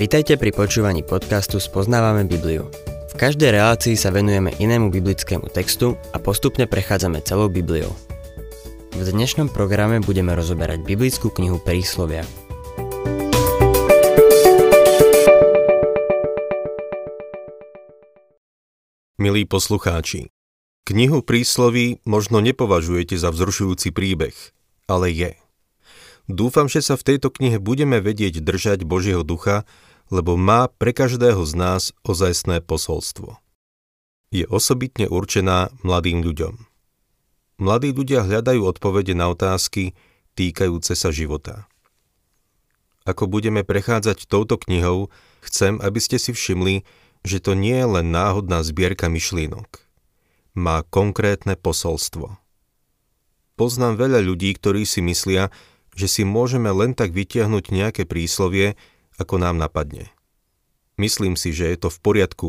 Vitajte pri počúvaní podcastu Spoznávame Bibliu. V každej relácii sa venujeme inému biblickému textu a postupne prechádzame celou Bibliou. V dnešnom programe budeme rozoberať biblickú knihu Príslovia. Milí poslucháči, knihu Prísloví možno nepovažujete za vzrušujúci príbeh, ale je. Dúfam, že sa v tejto knihe budeme vedieť držať Božieho ducha lebo má pre každého z nás ozajstné posolstvo. Je osobitne určená mladým ľuďom. Mladí ľudia hľadajú odpovede na otázky týkajúce sa života. Ako budeme prechádzať touto knihou, chcem, aby ste si všimli, že to nie je len náhodná zbierka myšlienok. Má konkrétne posolstvo. Poznám veľa ľudí, ktorí si myslia, že si môžeme len tak vytiahnuť nejaké príslovie ako nám napadne. Myslím si, že je to v poriadku,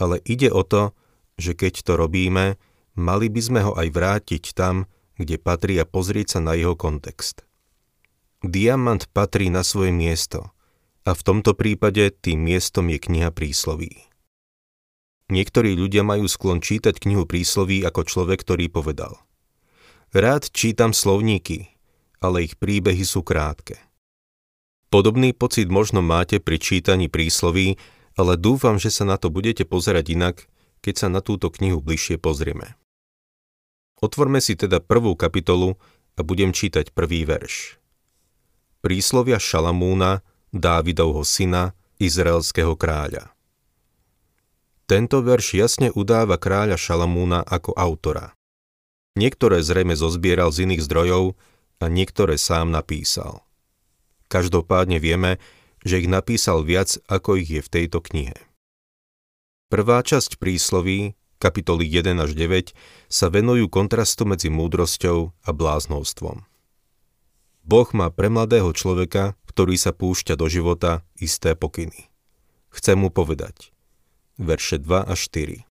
ale ide o to, že keď to robíme, mali by sme ho aj vrátiť tam, kde patrí a pozrieť sa na jeho kontext. Diamant patrí na svoje miesto a v tomto prípade tým miestom je kniha prísloví. Niektorí ľudia majú sklon čítať knihu prísloví ako človek, ktorý povedal. Rád čítam slovníky, ale ich príbehy sú krátke. Podobný pocit možno máte pri čítaní prísloví, ale dúfam, že sa na to budete pozerať inak, keď sa na túto knihu bližšie pozrieme. Otvorme si teda prvú kapitolu a budem čítať prvý verš. Príslovia Šalamúna, Dávidovho syna, izraelského kráľa. Tento verš jasne udáva kráľa Šalamúna ako autora. Niektoré zrejme zozbieral z iných zdrojov a niektoré sám napísal. Každopádne vieme, že ich napísal viac, ako ich je v tejto knihe. Prvá časť prísloví, kapitoly 1 až 9, sa venujú kontrastu medzi múdrosťou a bláznovstvom. Boh má pre mladého človeka, ktorý sa púšťa do života, isté pokyny. Chce mu povedať. Verše 2 a 4.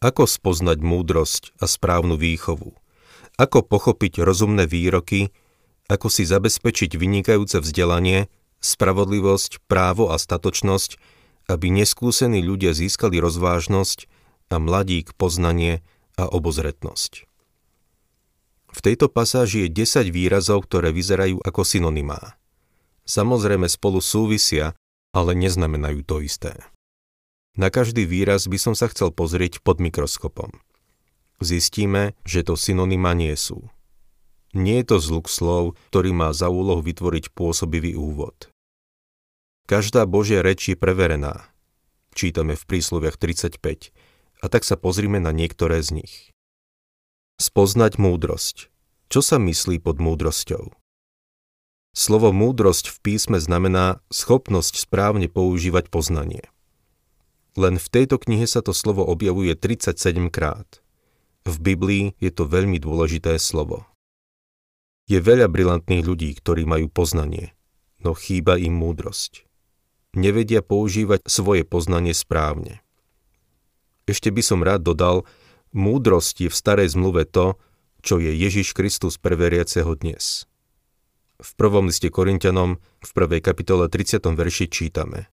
Ako spoznať múdrosť a správnu výchovu? Ako pochopiť rozumné výroky ako si zabezpečiť vynikajúce vzdelanie, spravodlivosť, právo a statočnosť, aby neskúsení ľudia získali rozvážnosť a mladík poznanie a obozretnosť. V tejto pasáži je 10 výrazov, ktoré vyzerajú ako synonymá. Samozrejme spolu súvisia, ale neznamenajú to isté. Na každý výraz by som sa chcel pozrieť pod mikroskopom. Zistíme, že to synonymá nie sú. Nie je to zluk slov, ktorý má za úlohu vytvoriť pôsobivý úvod. Každá Božia reč je preverená. Čítame v prísloviach 35 a tak sa pozrime na niektoré z nich. Spoznať múdrosť. Čo sa myslí pod múdrosťou? Slovo múdrosť v písme znamená schopnosť správne používať poznanie. Len v tejto knihe sa to slovo objavuje 37 krát. V Biblii je to veľmi dôležité slovo. Je veľa brilantných ľudí, ktorí majú poznanie, no chýba im múdrosť. Nevedia používať svoje poznanie správne. Ešte by som rád dodal, múdrosť je v starej zmluve to, čo je Ježiš Kristus pre veriaceho dnes. V prvom liste Korintianom v prvej kapitole 30. verši čítame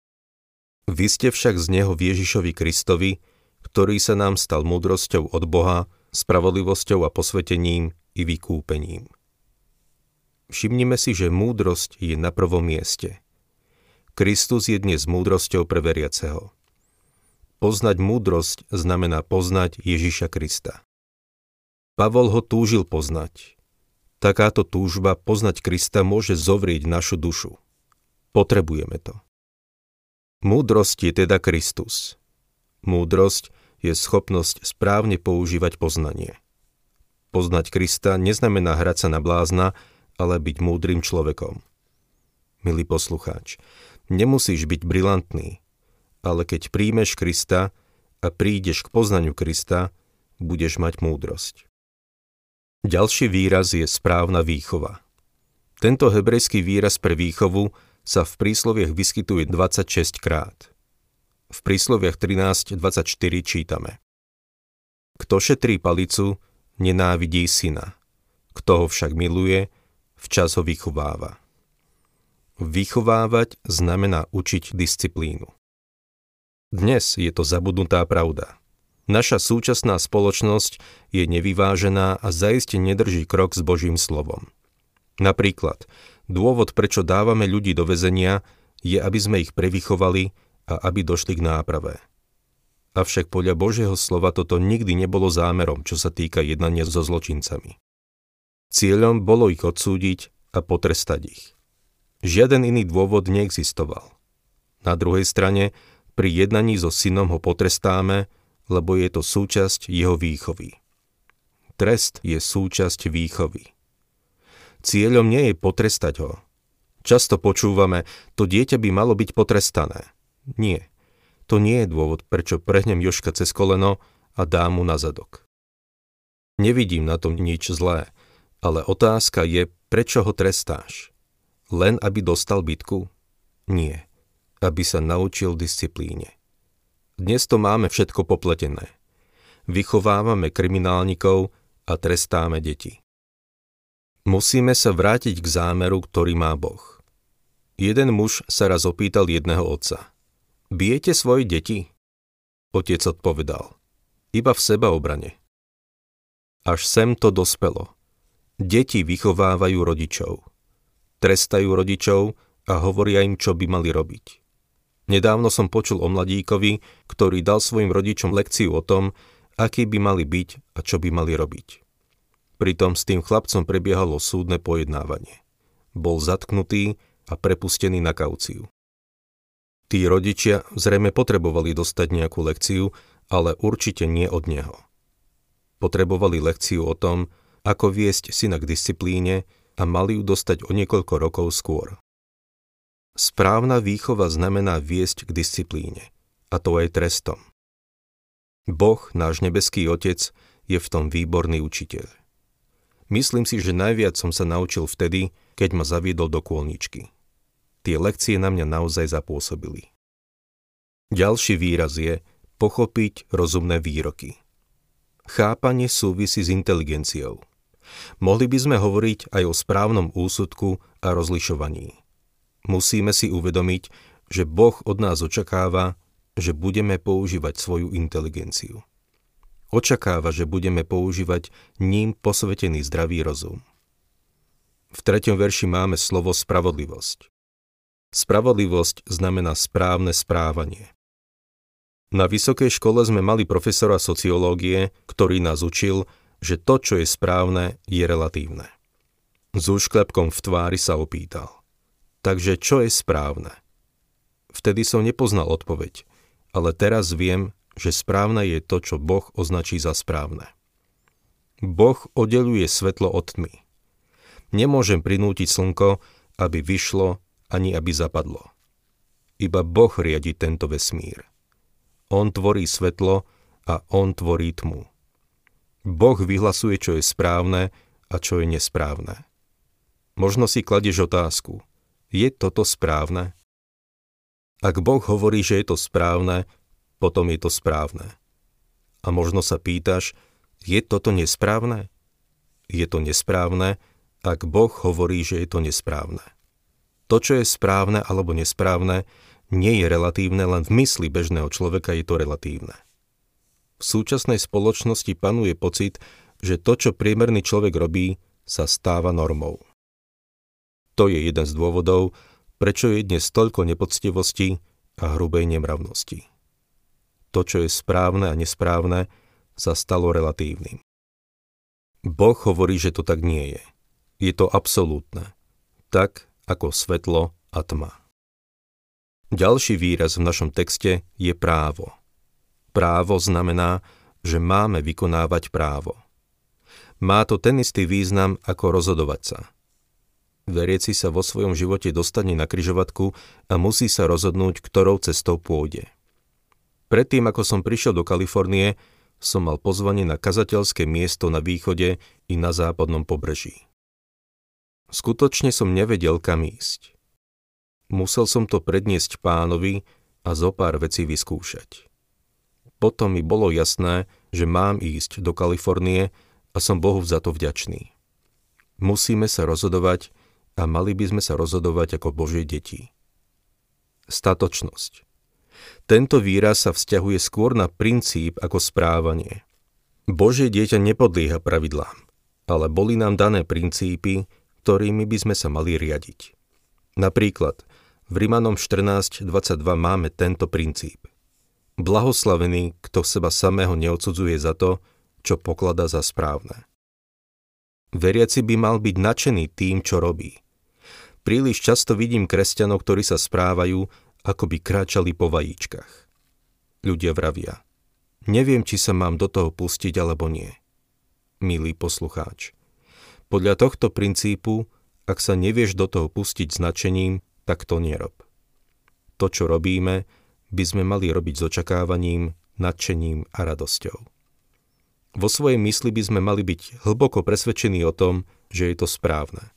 Vy ste však z Neho v Ježišovi Kristovi, ktorý sa nám stal múdrosťou od Boha, spravodlivosťou a posvetením i vykúpením. Všimnime si, že múdrosť je na prvom mieste. Kristus je dnes múdrosťou pre veriaceho. Poznať múdrosť znamená poznať Ježiša Krista. Pavol ho túžil poznať. Takáto túžba poznať Krista môže zovrieť našu dušu. Potrebujeme to. Múdrosť je teda Kristus. Múdrosť je schopnosť správne používať poznanie. Poznať Krista neznamená hrať sa na blázna, ale byť múdrym človekom. Milý poslucháč, nemusíš byť brilantný, ale keď príjmeš Krista a prídeš k poznaniu Krista, budeš mať múdrosť. Ďalší výraz je správna výchova. Tento hebrejský výraz pre výchovu sa v prísloviach vyskytuje 26 krát. V prísloviach 13.24 čítame Kto šetrí palicu, nenávidí syna. Kto ho však miluje, včas ho vychováva. Vychovávať znamená učiť disciplínu. Dnes je to zabudnutá pravda. Naša súčasná spoločnosť je nevyvážená a zaiste nedrží krok s Božím slovom. Napríklad, dôvod, prečo dávame ľudí do väzenia, je, aby sme ich prevychovali a aby došli k náprave. Avšak podľa Božieho slova toto nikdy nebolo zámerom, čo sa týka jednania so zločincami. Cieľom bolo ich odsúdiť a potrestať ich. Žiaden iný dôvod neexistoval. Na druhej strane, pri jednaní so synom ho potrestáme, lebo je to súčasť jeho výchovy. Trest je súčasť výchovy. Cieľom nie je potrestať ho. Často počúvame, to dieťa by malo byť potrestané. Nie. To nie je dôvod, prečo prehnem Joška cez koleno a dám mu na zadok. Nevidím na tom nič zlé, ale otázka je, prečo ho trestáš? Len aby dostal bitku? Nie. Aby sa naučil disciplíne. Dnes to máme všetko popletené. Vychovávame kriminálnikov a trestáme deti. Musíme sa vrátiť k zámeru, ktorý má Boh. Jeden muž sa raz opýtal jedného otca. Bijete svoje deti? Otec odpovedal. Iba v seba obrane. Až sem to dospelo. Deti vychovávajú rodičov. Trestajú rodičov a hovoria im, čo by mali robiť. Nedávno som počul o mladíkovi, ktorý dal svojim rodičom lekciu o tom, aký by mali byť a čo by mali robiť. Pritom s tým chlapcom prebiehalo súdne pojednávanie. Bol zatknutý a prepustený na kauciu. Tí rodičia zrejme potrebovali dostať nejakú lekciu, ale určite nie od neho. Potrebovali lekciu o tom, ako viesť syna k disciplíne a mali ju dostať o niekoľko rokov skôr. Správna výchova znamená viesť k disciplíne, a to aj trestom. Boh, náš nebeský Otec, je v tom výborný učiteľ. Myslím si, že najviac som sa naučil vtedy, keď ma zaviedol do kôlničky. Tie lekcie na mňa naozaj zapôsobili. Ďalší výraz je pochopiť rozumné výroky. Chápanie súvisí s inteligenciou. Mohli by sme hovoriť aj o správnom úsudku a rozlišovaní. Musíme si uvedomiť, že Boh od nás očakáva, že budeme používať svoju inteligenciu. Očakáva, že budeme používať ním posvetený zdravý rozum. V treťom verši máme slovo spravodlivosť. Spravodlivosť znamená správne správanie. Na vysokej škole sme mali profesora sociológie, ktorý nás učil, že to, čo je správne, je relatívne. S úšklepkom v tvári sa opýtal. Takže čo je správne? Vtedy som nepoznal odpoveď, ale teraz viem, že správne je to, čo Boh označí za správne. Boh oddeluje svetlo od tmy. Nemôžem prinútiť slnko, aby vyšlo, ani aby zapadlo. Iba Boh riadi tento vesmír. On tvorí svetlo a On tvorí tmu. Boh vyhlasuje, čo je správne a čo je nesprávne. Možno si kladieš otázku – je toto správne? Ak Boh hovorí, že je to správne, potom je to správne. A možno sa pýtaš, je toto nesprávne? Je to nesprávne, ak Boh hovorí, že je to nesprávne. To, čo je správne alebo nesprávne, nie je relatívne, len v mysli bežného človeka je to relatívne. V súčasnej spoločnosti panuje pocit, že to, čo priemerný človek robí, sa stáva normou. To je jeden z dôvodov, prečo je dnes toľko nepoctivosti a hrubej nemravnosti. To, čo je správne a nesprávne, sa stalo relatívnym. Boh hovorí, že to tak nie je. Je to absolútne. Tak ako svetlo a tma. Ďalší výraz v našom texte je právo. Právo znamená, že máme vykonávať právo. Má to ten istý význam ako rozhodovať sa – veriaci sa vo svojom živote dostane na kryžovatku a musí sa rozhodnúť, ktorou cestou pôjde. Predtým, ako som prišiel do Kalifornie, som mal pozvanie na kazateľské miesto na východe i na západnom pobreží. Skutočne som nevedel, kam ísť. Musel som to predniesť pánovi a zo pár vecí vyskúšať. Potom mi bolo jasné, že mám ísť do Kalifornie a som Bohu za to vďačný. Musíme sa rozhodovať, a mali by sme sa rozhodovať ako Božie deti. Statočnosť. Tento výraz sa vzťahuje skôr na princíp ako správanie. Božie dieťa nepodlieha pravidlám, ale boli nám dané princípy, ktorými by sme sa mali riadiť. Napríklad, v Rimanom 14.22 máme tento princíp. Blahoslavený, kto seba samého neodsudzuje za to, čo pokladá za správne. Veriaci by mal byť nadšený tým, čo robí. Príliš často vidím kresťanov, ktorí sa správajú, ako by kráčali po vajíčkach. Ľudia vravia. Neviem, či sa mám do toho pustiť alebo nie. Milý poslucháč, podľa tohto princípu, ak sa nevieš do toho pustiť značením, tak to nerob. To, čo robíme, by sme mali robiť s očakávaním, nadšením a radosťou. Vo svojej mysli by sme mali byť hlboko presvedčení o tom, že je to správne.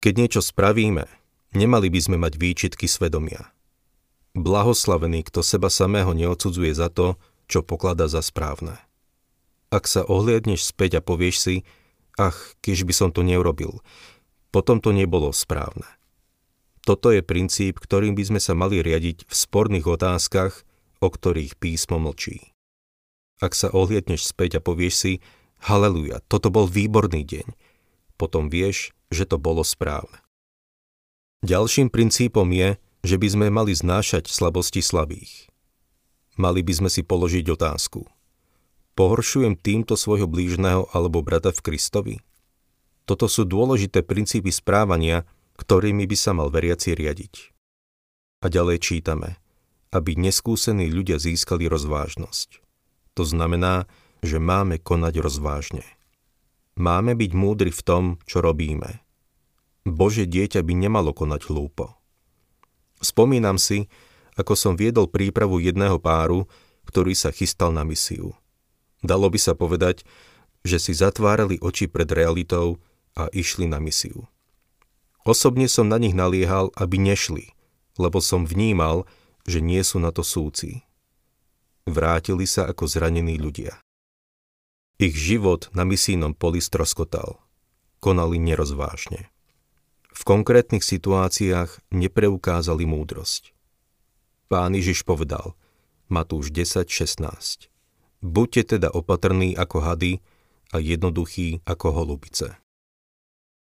Keď niečo spravíme, nemali by sme mať výčitky svedomia. Blahoslavený, kto seba samého neodsudzuje za to, čo pokladá za správne. Ak sa ohliadneš späť a povieš si, ach, keď by som to neurobil, potom to nebolo správne. Toto je princíp, ktorým by sme sa mali riadiť v sporných otázkach, o ktorých písmo mlčí. Ak sa ohliadneš späť a povieš si, haleluja, toto bol výborný deň, potom vieš, že to bolo správne. Ďalším princípom je, že by sme mali znášať slabosti slabých mali by sme si položiť otázku. Pohoršujem týmto svojho blížneho alebo brata v Kristovi? Toto sú dôležité princípy správania, ktorými by sa mal veriaci riadiť. A ďalej čítame, aby neskúsení ľudia získali rozvážnosť. To znamená, že máme konať rozvážne. Máme byť múdri v tom, čo robíme. Bože dieťa by nemalo konať hlúpo. Spomínam si, ako som viedol prípravu jedného páru, ktorý sa chystal na misiu. Dalo by sa povedať, že si zatvárali oči pred realitou a išli na misiu. Osobne som na nich naliehal, aby nešli, lebo som vnímal, že nie sú na to súci. Vrátili sa ako zranení ľudia. Ich život na misijnom poli stroskotal. Konali nerozvážne. V konkrétnych situáciách nepreukázali múdrosť. Pán Ježiš povedal, Matúš 10.16. Buďte teda opatrní ako hady a jednoduchí ako holubice.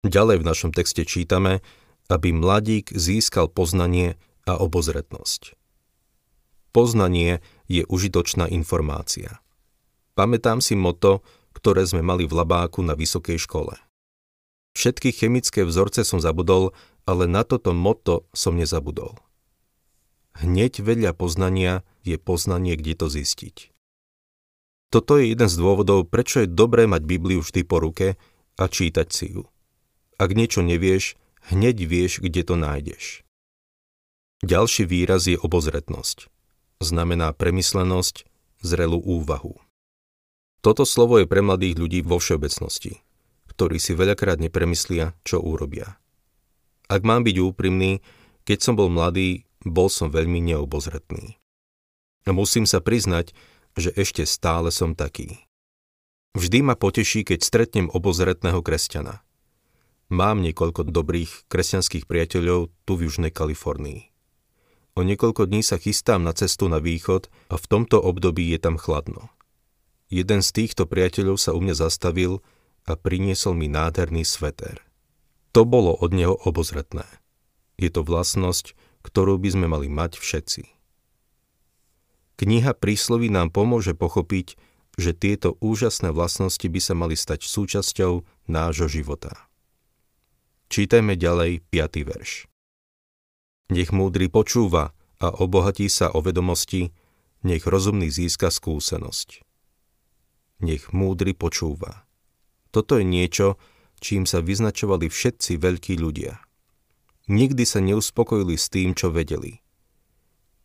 Ďalej v našom texte čítame, aby mladík získal poznanie a obozretnosť. Poznanie je užitočná informácia. Pamätám si moto, ktoré sme mali v labáku na vysokej škole. Všetky chemické vzorce som zabudol, ale na toto moto som nezabudol. Hneď vedľa poznania je poznanie, kde to zistiť. Toto je jeden z dôvodov, prečo je dobré mať Bibliu vždy po ruke a čítať si ju. Ak niečo nevieš, hneď vieš, kde to nájdeš. Ďalší výraz je obozretnosť. Znamená premyslenosť, zrelú úvahu. Toto slovo je pre mladých ľudí vo všeobecnosti, ktorí si veľakrát nepremyslia, čo urobia. Ak mám byť úprimný, keď som bol mladý, bol som veľmi neobozretný. Musím sa priznať, že ešte stále som taký. Vždy ma poteší, keď stretnem obozretného kresťana. Mám niekoľko dobrých kresťanských priateľov tu v Južnej Kalifornii. O niekoľko dní sa chystám na cestu na východ a v tomto období je tam chladno. Jeden z týchto priateľov sa u mňa zastavil a priniesol mi nádherný sveter. To bolo od neho obozretné. Je to vlastnosť, ktorú by sme mali mať všetci. Kniha prísloví nám pomôže pochopiť, že tieto úžasné vlastnosti by sa mali stať súčasťou nášho života. Čítajme ďalej 5. verš. Nech múdry počúva a obohatí sa o vedomosti, nech rozumný získa skúsenosť. Nech múdry počúva. Toto je niečo, čím sa vyznačovali všetci veľkí ľudia – nikdy sa neuspokojili s tým, čo vedeli.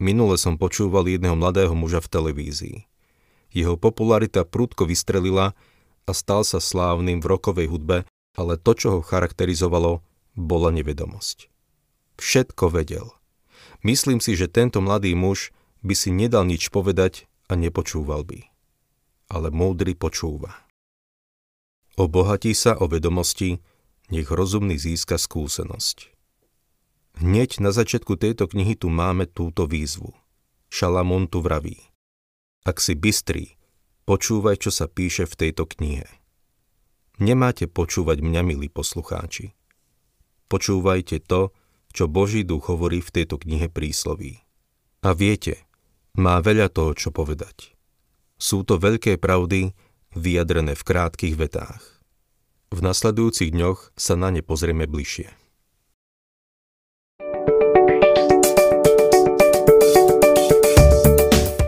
Minule som počúval jedného mladého muža v televízii. Jeho popularita prudko vystrelila a stal sa slávnym v rokovej hudbe, ale to, čo ho charakterizovalo, bola nevedomosť. Všetko vedel. Myslím si, že tento mladý muž by si nedal nič povedať a nepočúval by. Ale múdry počúva. Obohatí sa o vedomosti, nech rozumný získa skúsenosť. Hneď na začiatku tejto knihy tu máme túto výzvu. Šalamón tu vraví. Ak si bystrý, počúvaj, čo sa píše v tejto knihe. Nemáte počúvať mňa, milí poslucháči. Počúvajte to, čo Boží duch hovorí v tejto knihe prísloví. A viete, má veľa toho, čo povedať. Sú to veľké pravdy, vyjadrené v krátkých vetách. V nasledujúcich dňoch sa na ne pozrieme bližšie.